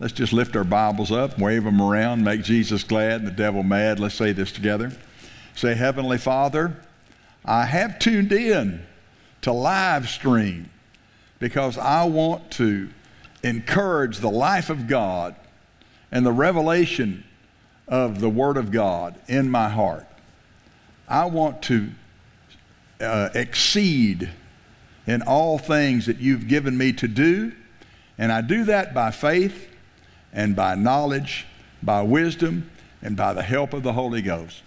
Let's just lift our Bibles up, wave them around, make Jesus glad and the devil mad. Let's say this together. Say, Heavenly Father, I have tuned in to live stream because I want to encourage the life of God and the revelation of the Word of God in my heart. I want to uh, exceed in all things that you've given me to do, and I do that by faith and by knowledge, by wisdom, and by the help of the Holy Ghost.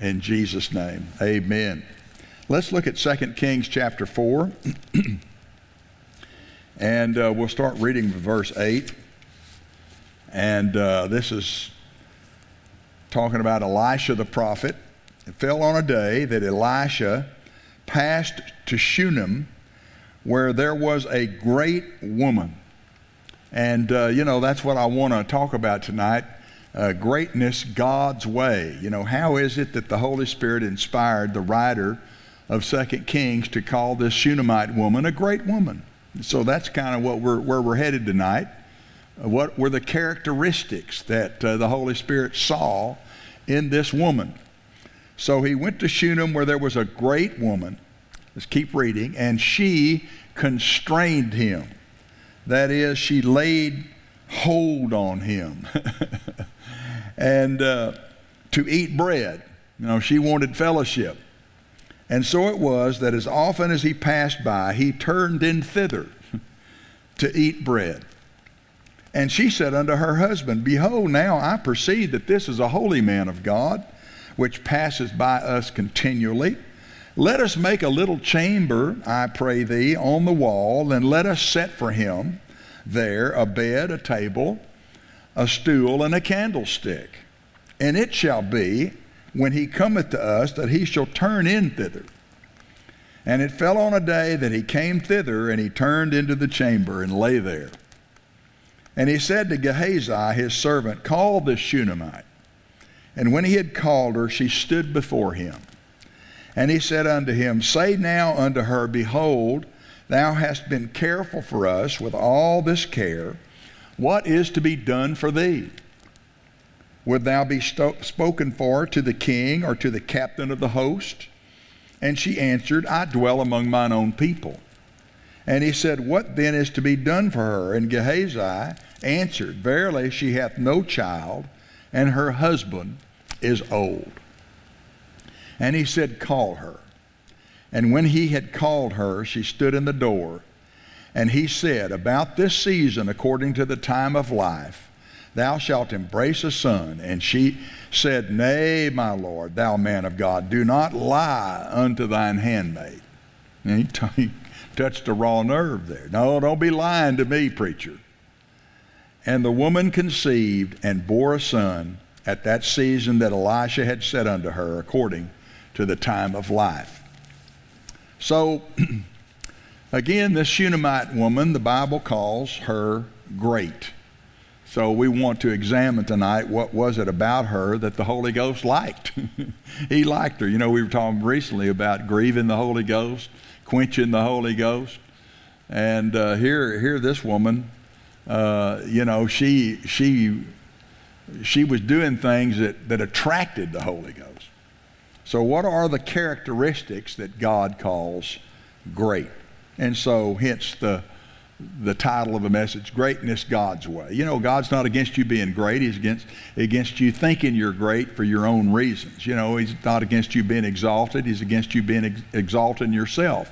In Jesus' name, amen. Let's look at 2 Kings chapter 4. and uh, we'll start reading verse 8. And uh, this is talking about Elisha the prophet. It fell on a day that Elisha passed to Shunem, where there was a great woman and, uh, you know, that's what I want to talk about tonight uh, greatness God's way. You know, how is it that the Holy Spirit inspired the writer of Second Kings to call this Shunammite woman a great woman? So that's kind of what we're, where we're headed tonight. Uh, what were the characteristics that uh, the Holy Spirit saw in this woman? So he went to Shunem where there was a great woman. Let's keep reading. And she constrained him. That is, she laid hold on him. and uh, to eat bread. You know, she wanted fellowship. And so it was that as often as he passed by, he turned in thither to eat bread. And she said unto her husband, Behold, now I perceive that this is a holy man of God, which passes by us continually. Let us make a little chamber, I pray thee, on the wall, and let us set for him there a bed, a table, a stool, and a candlestick. And it shall be, when he cometh to us, that he shall turn in thither. And it fell on a day that he came thither, and he turned into the chamber and lay there. And he said to Gehazi, his servant, Call this Shunammite. And when he had called her, she stood before him. And he said unto him, Say now unto her, Behold, thou hast been careful for us with all this care. What is to be done for thee? Would thou be sto- spoken for to the king or to the captain of the host? And she answered, I dwell among mine own people. And he said, What then is to be done for her? And Gehazi answered, Verily she hath no child, and her husband is old. And he said, Call her. And when he had called her, she stood in the door. And he said, About this season, according to the time of life, thou shalt embrace a son. And she said, Nay, my Lord, thou man of God, do not lie unto thine handmaid. And he, t- he touched a raw nerve there. No, don't be lying to me, preacher. And the woman conceived and bore a son at that season that Elisha had said unto her, according to the time of life. So, again, this Shunammite woman, the Bible calls her great. So we want to examine tonight what was it about her that the Holy Ghost liked. he liked her. You know, we were talking recently about grieving the Holy Ghost, quenching the Holy Ghost, and uh, here, here, this woman, uh, you know, she she she was doing things that that attracted the Holy Ghost. So, what are the characteristics that God calls great? And so, hence the the title of the message, Greatness God's Way. You know, God's not against you being great. He's against, against you thinking you're great for your own reasons. You know, He's not against you being exalted. He's against you being ex- exalting yourself.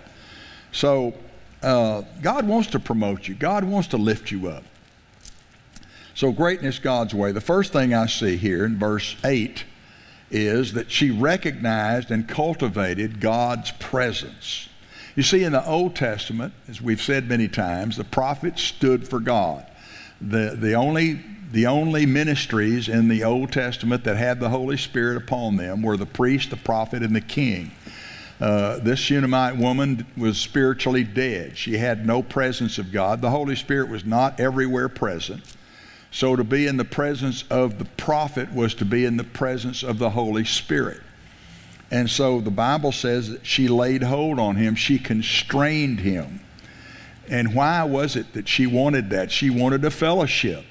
So, uh, God wants to promote you. God wants to lift you up. So, greatness God's way. The first thing I see here in verse 8 is that she recognized and cultivated God's presence. You see, in the Old Testament, as we've said many times, the prophets stood for God. The, the, only, the only ministries in the Old Testament that had the Holy Spirit upon them were the priest, the prophet, and the king. Uh, this Shunammite woman was spiritually dead. She had no presence of God. The Holy Spirit was not everywhere present. So to be in the presence of the prophet was to be in the presence of the Holy Spirit. And so the Bible says that she laid hold on him, she constrained him. And why was it that she wanted that? She wanted a fellowship.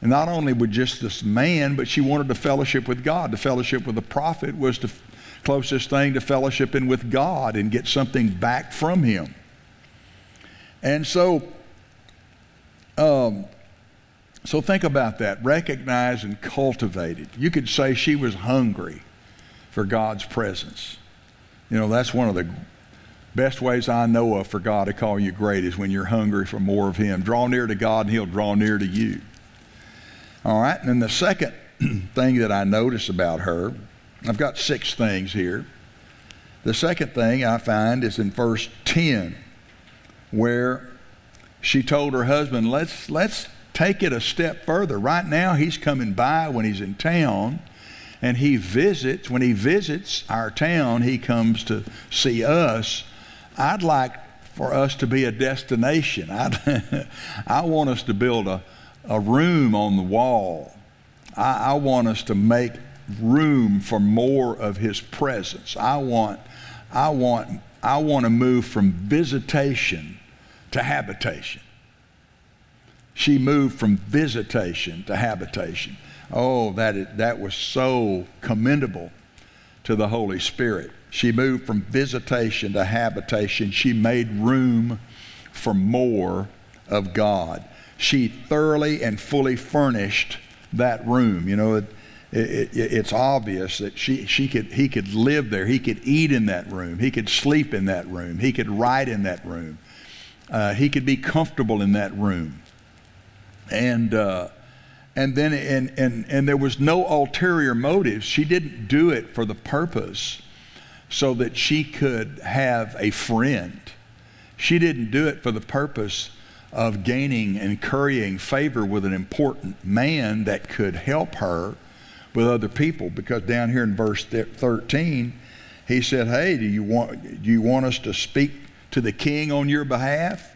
And not only with just this man, but she wanted a fellowship with God. The fellowship with the prophet was the closest thing to fellowshipping with God and get something back from him. And so, um, so think about that. Recognize and cultivate it. You could say she was hungry for God's presence. You know, that's one of the best ways I know of for God to call you great is when you're hungry for more of Him. Draw near to God and He'll draw near to you. All right, and then the second thing that I notice about her, I've got six things here. The second thing I find is in verse 10, where she told her husband, let's, let's take it a step further. Right now, he's coming by when he's in town, and he visits. When he visits our town, he comes to see us. I'd like for us to be a destination. i I want us to build a, a room on the wall. I, I want us to make room for more of his presence. I want, I want, I want to move from visitation to habitation. She moved from visitation to habitation. Oh, that, that was so commendable to the Holy Spirit. She moved from visitation to habitation. She made room for more of God she thoroughly and fully furnished that room. You know, it, it, it, it's obvious that she, she could, he could live there. He could eat in that room. He could sleep in that room. He could write in that room. Uh, he could be comfortable in that room. And, uh, and then, and, and, and there was no ulterior motive. She didn't do it for the purpose so that she could have a friend. She didn't do it for the purpose of gaining and currying favor with an important man that could help her with other people. Because down here in verse 13, he said, Hey, do you want, do you want us to speak to the king on your behalf?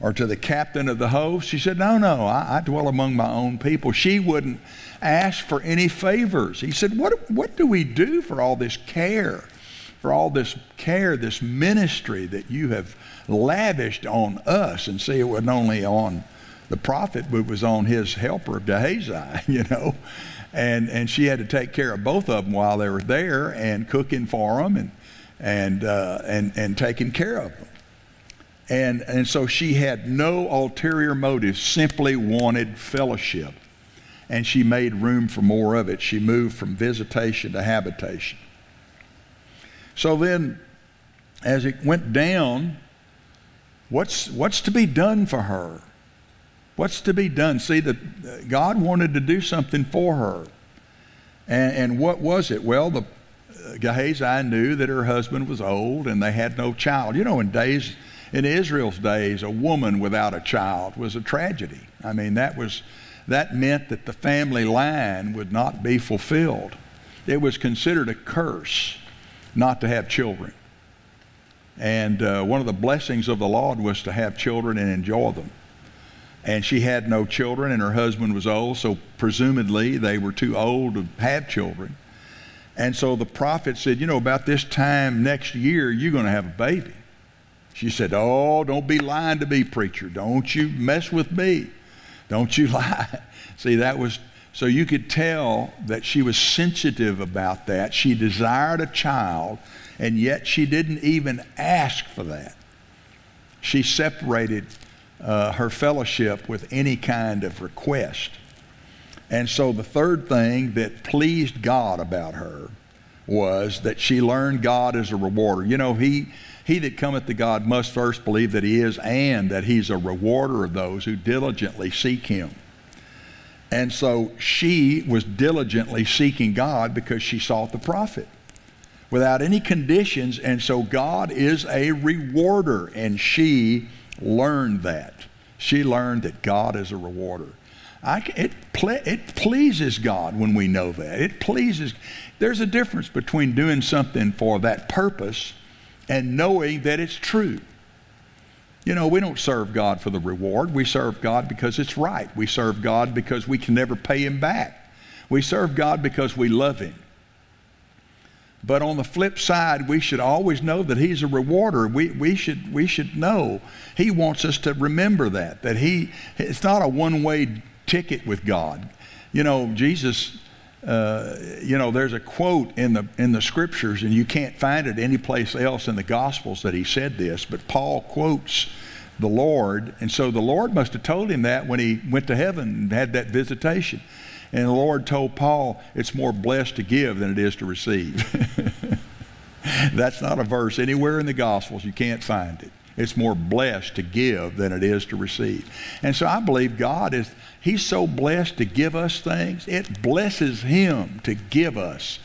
Or to the captain of the host? She said, No, no, I, I dwell among my own people. She wouldn't ask for any favors. He said, What, what do we do for all this care? For all this care, this ministry that you have lavished on us. And see, it wasn't only on the prophet, but it was on his helper, Gehazi, you know. And, and she had to take care of both of them while they were there and cooking for them and, and, uh, and, and taking care of them. And, and so she had no ulterior motive, simply wanted fellowship. And she made room for more of it. She moved from visitation to habitation. So then, as it went down, What's, what's to be done for her? What's to be done? See, that God wanted to do something for her. And, and what was it? Well, the, uh, Gehazi knew that her husband was old and they had no child. You know, in days, in Israel's days, a woman without a child was a tragedy. I mean, that was, that meant that the family line would not be fulfilled. It was considered a curse not to have children. And uh, one of the blessings of the Lord was to have children and enjoy them. And she had no children, and her husband was old, so presumably they were too old to have children. And so the prophet said, You know, about this time next year, you're going to have a baby. She said, Oh, don't be lying to me, preacher. Don't you mess with me. Don't you lie. See, that was so you could tell that she was sensitive about that. She desired a child and yet she didn't even ask for that. She separated uh, her fellowship with any kind of request. And so the third thing that pleased God about her was that she learned God as a rewarder. You know, he, he that cometh to God must first believe that he is and that he's a rewarder of those who diligently seek him. And so she was diligently seeking God because she sought the prophet without any conditions. And so God is a rewarder. And she learned that. She learned that God is a rewarder. I, it, ple- it pleases God when we know that. It pleases. There's a difference between doing something for that purpose and knowing that it's true. You know, we don't serve God for the reward. We serve God because it's right. We serve God because we can never pay Him back. We serve God because we love Him. But on the flip side, we should always know that He's a rewarder. We, we, should, we should know He wants us to remember that, that He, it's not a one way ticket with God. You know, Jesus, uh, you know, there's a quote in the, in the scriptures, and you can't find it anyplace else in the Gospels that he said this, but Paul quotes the Lord. And so the Lord must have told him that when he went to heaven and had that visitation. And the Lord told Paul, it's more blessed to give than it is to receive. That's not a verse anywhere in the Gospels. You can't find it. It's more blessed to give than it is to receive. And so I believe God is, He's so blessed to give us things. It blesses Him to give us,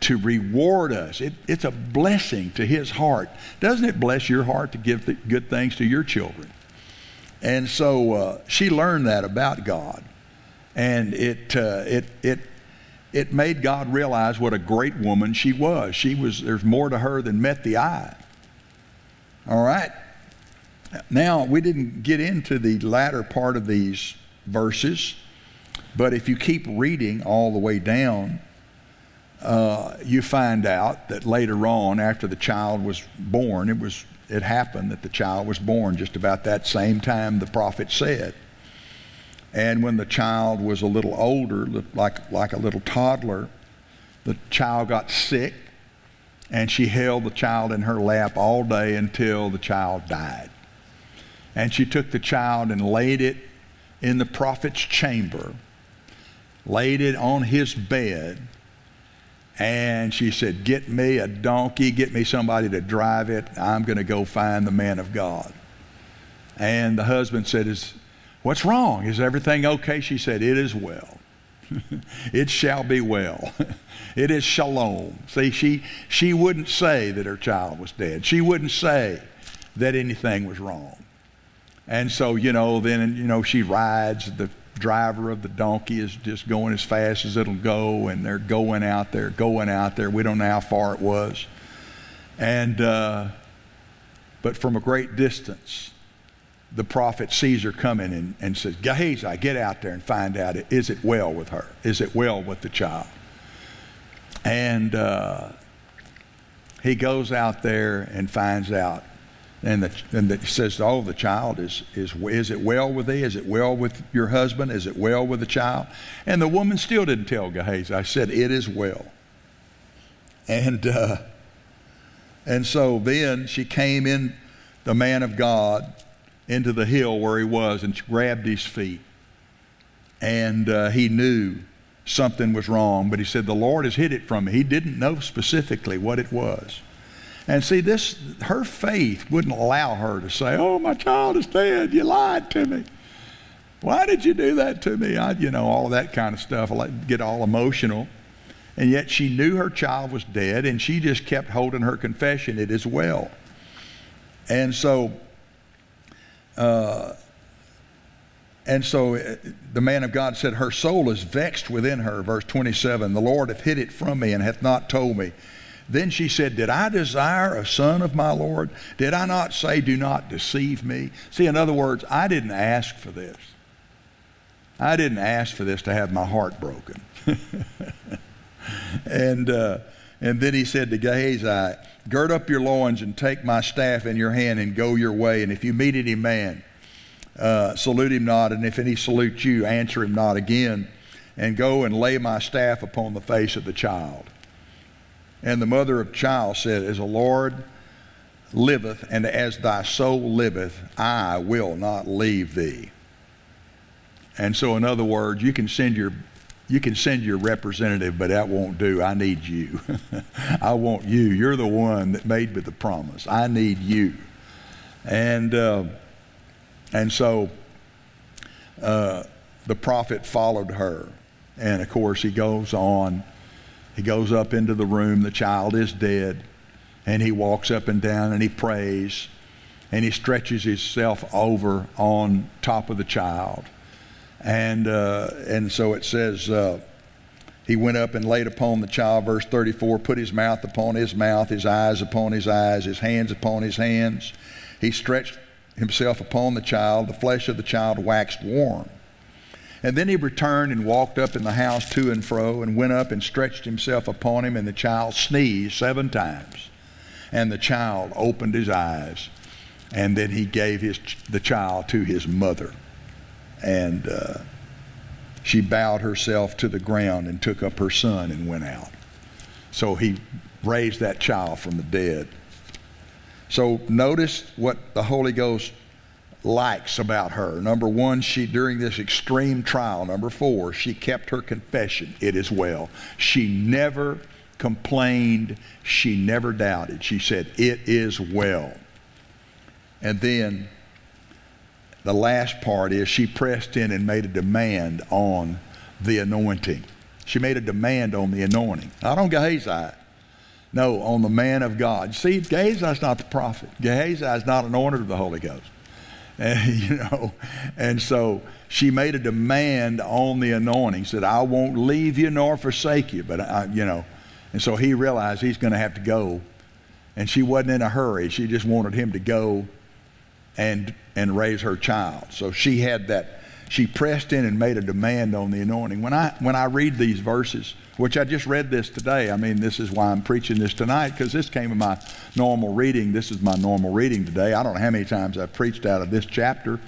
to reward us. It, it's a blessing to His heart. Doesn't it bless your heart to give good things to your children? And so uh, she learned that about God. And it, uh, it, it it made God realize what a great woman she was. She was there's more to her than met the eye. All right. Now, we didn't get into the latter part of these verses, but if you keep reading all the way down, uh, you find out that later on, after the child was born, it was it happened that the child was born just about that same time the prophet said. And when the child was a little older, like, like a little toddler, the child got sick, and she held the child in her lap all day until the child died. And she took the child and laid it in the prophet's chamber, laid it on his bed, and she said, Get me a donkey, get me somebody to drive it. I'm going to go find the man of God. And the husband said, Is What's wrong? Is everything okay? She said, It is well. it shall be well. it is shalom. See, she, she wouldn't say that her child was dead. She wouldn't say that anything was wrong. And so, you know, then, you know, she rides. The driver of the donkey is just going as fast as it'll go, and they're going out there, going out there. We don't know how far it was. And, uh, but from a great distance, the prophet sees her coming and, and says, Gehazi, get out there and find out, is it well with her? Is it well with the child? And uh, he goes out there and finds out. And, the, and the, says, Oh, the child is, is, is it well with thee? Is it well with your husband? Is it well with the child? And the woman still didn't tell Gehazi. I said, It is well. And, uh, and so then she came in, the man of God, into the hill where he was and grabbed his feet. And uh, he knew something was wrong, but he said, The Lord has hid it from me. He didn't know specifically what it was. And see, this, her faith wouldn't allow her to say, Oh, my child is dead. You lied to me. Why did you do that to me? I, you know, all of that kind of stuff. I get all emotional. And yet she knew her child was dead, and she just kept holding her confession, it is well. And so uh, and so uh, the man of God said, Her soul is vexed within her. Verse 27 The Lord hath hid it from me and hath not told me. Then she said, Did I desire a son of my Lord? Did I not say, Do not deceive me? See, in other words, I didn't ask for this. I didn't ask for this to have my heart broken. and, uh, and then he said to Gehazi, Gird up your loins and take my staff in your hand and go your way. And if you meet any man, uh, salute him not. And if any salute you, answer him not again. And go and lay my staff upon the face of the child. And the mother of child said, As the Lord liveth, and as thy soul liveth, I will not leave thee. And so, in other words, you can send your you can send your representative, but that won't do. I need you. I want you. You're the one that made me the promise. I need you. And uh, and so uh, the prophet followed her, and of course he goes on. He goes up into the room. The child is dead, and he walks up and down and he prays, and he stretches himself over on top of the child and, uh, and so it says, uh, he went up and laid upon the child, verse 34, put his mouth upon his mouth, his eyes upon his eyes, his hands upon his hands. He stretched himself upon the child. The flesh of the child waxed warm. And then he returned and walked up in the house to and fro, and went up and stretched himself upon him, and the child sneezed seven times. And the child opened his eyes, and then he gave his, the child to his mother. And, uh, she bowed herself to the ground and took up her son and went out. So he raised that child from the dead. So notice what the Holy Ghost likes about her. Number one, she, during this extreme trial, number four, she kept her confession. It is well. She never complained. She never doubted. She said, It is well. And then the last part is she pressed in and made a demand on the anointing. She made a demand on the anointing. Not on Gehazi. No, on the man of God. See, Gehazi is not the prophet. Gehazi is not anointed of the Holy Ghost. And, you know, and so she made a demand on the anointing. Said, "I won't leave you nor forsake you." But I, you know, and so he realized he's going to have to go, and she wasn't in a hurry. She just wanted him to go, and and raise her child. So she had that. She pressed in and made a demand on the anointing. When I when I read these verses, which I just read this today. I mean, this is why I'm preaching this tonight because this came in my normal reading. This is my normal reading today. I don't know how many times I've preached out of this chapter.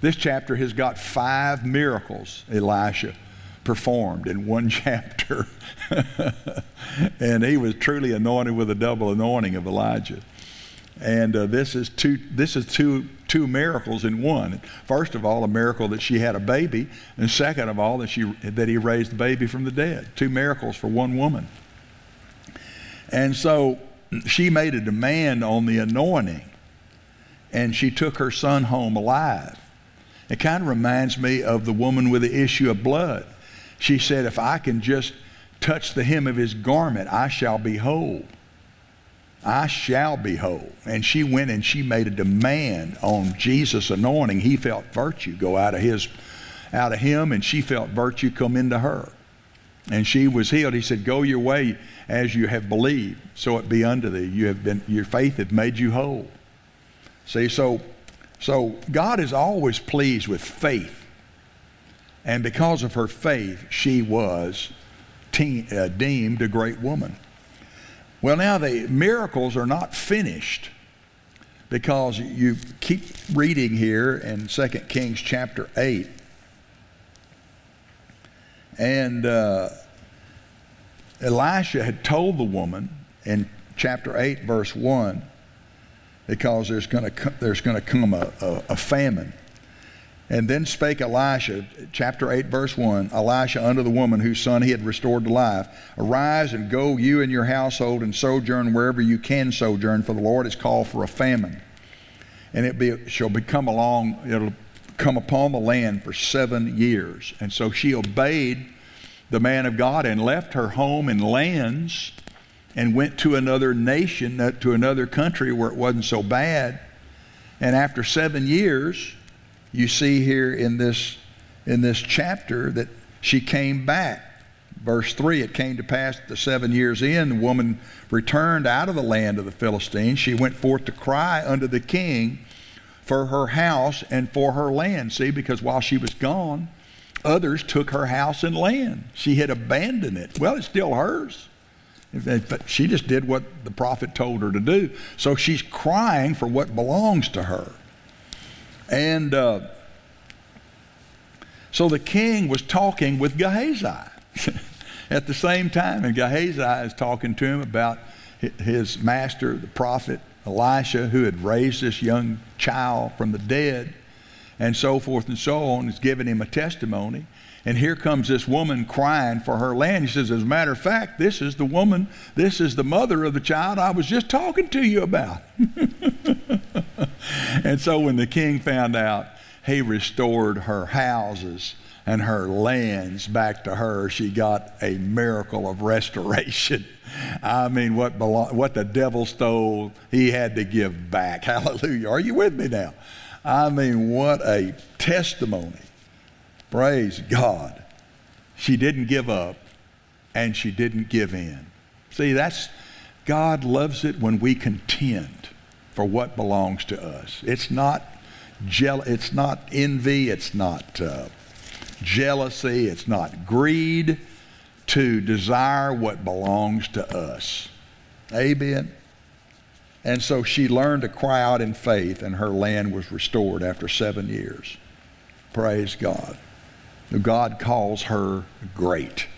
This chapter has got five miracles Elisha performed in one chapter. and he was truly anointed with a double anointing of Elijah. And uh, this is two. This is two two miracles in one. First of all, a miracle that she had a baby, and second of all, that she that he raised the baby from the dead. Two miracles for one woman. And so she made a demand on the anointing, and she took her son home alive. It kind of reminds me of the woman with the issue of blood. She said, "If I can just touch the hem of his garment, I shall be whole." I shall be whole. And she went and she made a demand on Jesus' anointing. He felt virtue go out of his out of him, and she felt virtue come into her. And she was healed. He said, Go your way as you have believed, so it be unto thee. You have been your faith hath made you whole. See, so so God is always pleased with faith. And because of her faith, she was te- uh, deemed a great woman. Well, now the miracles are not finished because you keep reading here in 2 Kings chapter 8. And uh, Elisha had told the woman in chapter 8, verse 1, because there's going to there's going to come a, a, a famine. And then spake Elisha, chapter 8, verse 1 Elisha unto the woman whose son he had restored to life Arise and go, you and your household, and sojourn wherever you can sojourn, for the Lord has called for a famine. And it be, shall become along, it'll come upon the land for seven years. And so she obeyed the man of God and left her home and lands and went to another nation, uh, to another country where it wasn't so bad. And after seven years, you see here in this in this chapter that she came back. Verse 3 It came to pass the seven years in, the woman returned out of the land of the Philistines. She went forth to cry unto the king for her house and for her land. See, because while she was gone, others took her house and land. She had abandoned it. Well, it's still hers. But she just did what the prophet told her to do. So she's crying for what belongs to her. And uh, so the king was talking with Gehazi at the same time, and Gehazi is talking to him about his master, the prophet Elisha, who had raised this young child from the dead, and so forth and so on, is giving him a testimony. And here comes this woman crying for her land. He says, As a matter of fact, this is the woman, this is the mother of the child I was just talking to you about. and so when the king found out, he restored her houses and her lands back to her. She got a miracle of restoration. I mean, what, belong, what the devil stole, he had to give back. Hallelujah. Are you with me now? I mean, what a testimony Praise God. She didn't give up and she didn't give in. See, that's God loves it when we contend for what belongs to us. It's not jeal- it's not envy, it's not uh, jealousy, it's not greed to desire what belongs to us. Amen. And so she learned to cry out in faith, and her land was restored after seven years. Praise God. God calls her great.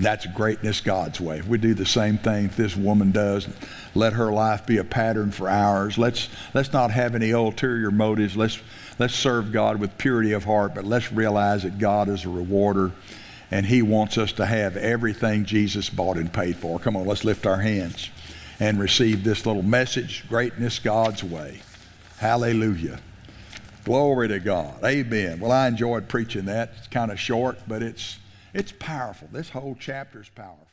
That's greatness God's way. If we do the same thing this woman does, let her life be a pattern for ours. Let's, let's not have any ulterior motives. Let's, let's serve God with purity of heart, but let's realize that God is a rewarder and He wants us to have everything Jesus bought and paid for. Come on, let's lift our hands and receive this little message greatness God's way. Hallelujah. Glory to God. Amen. Well, I enjoyed preaching that. It's kind of short, but it's it's powerful. This whole chapter is powerful.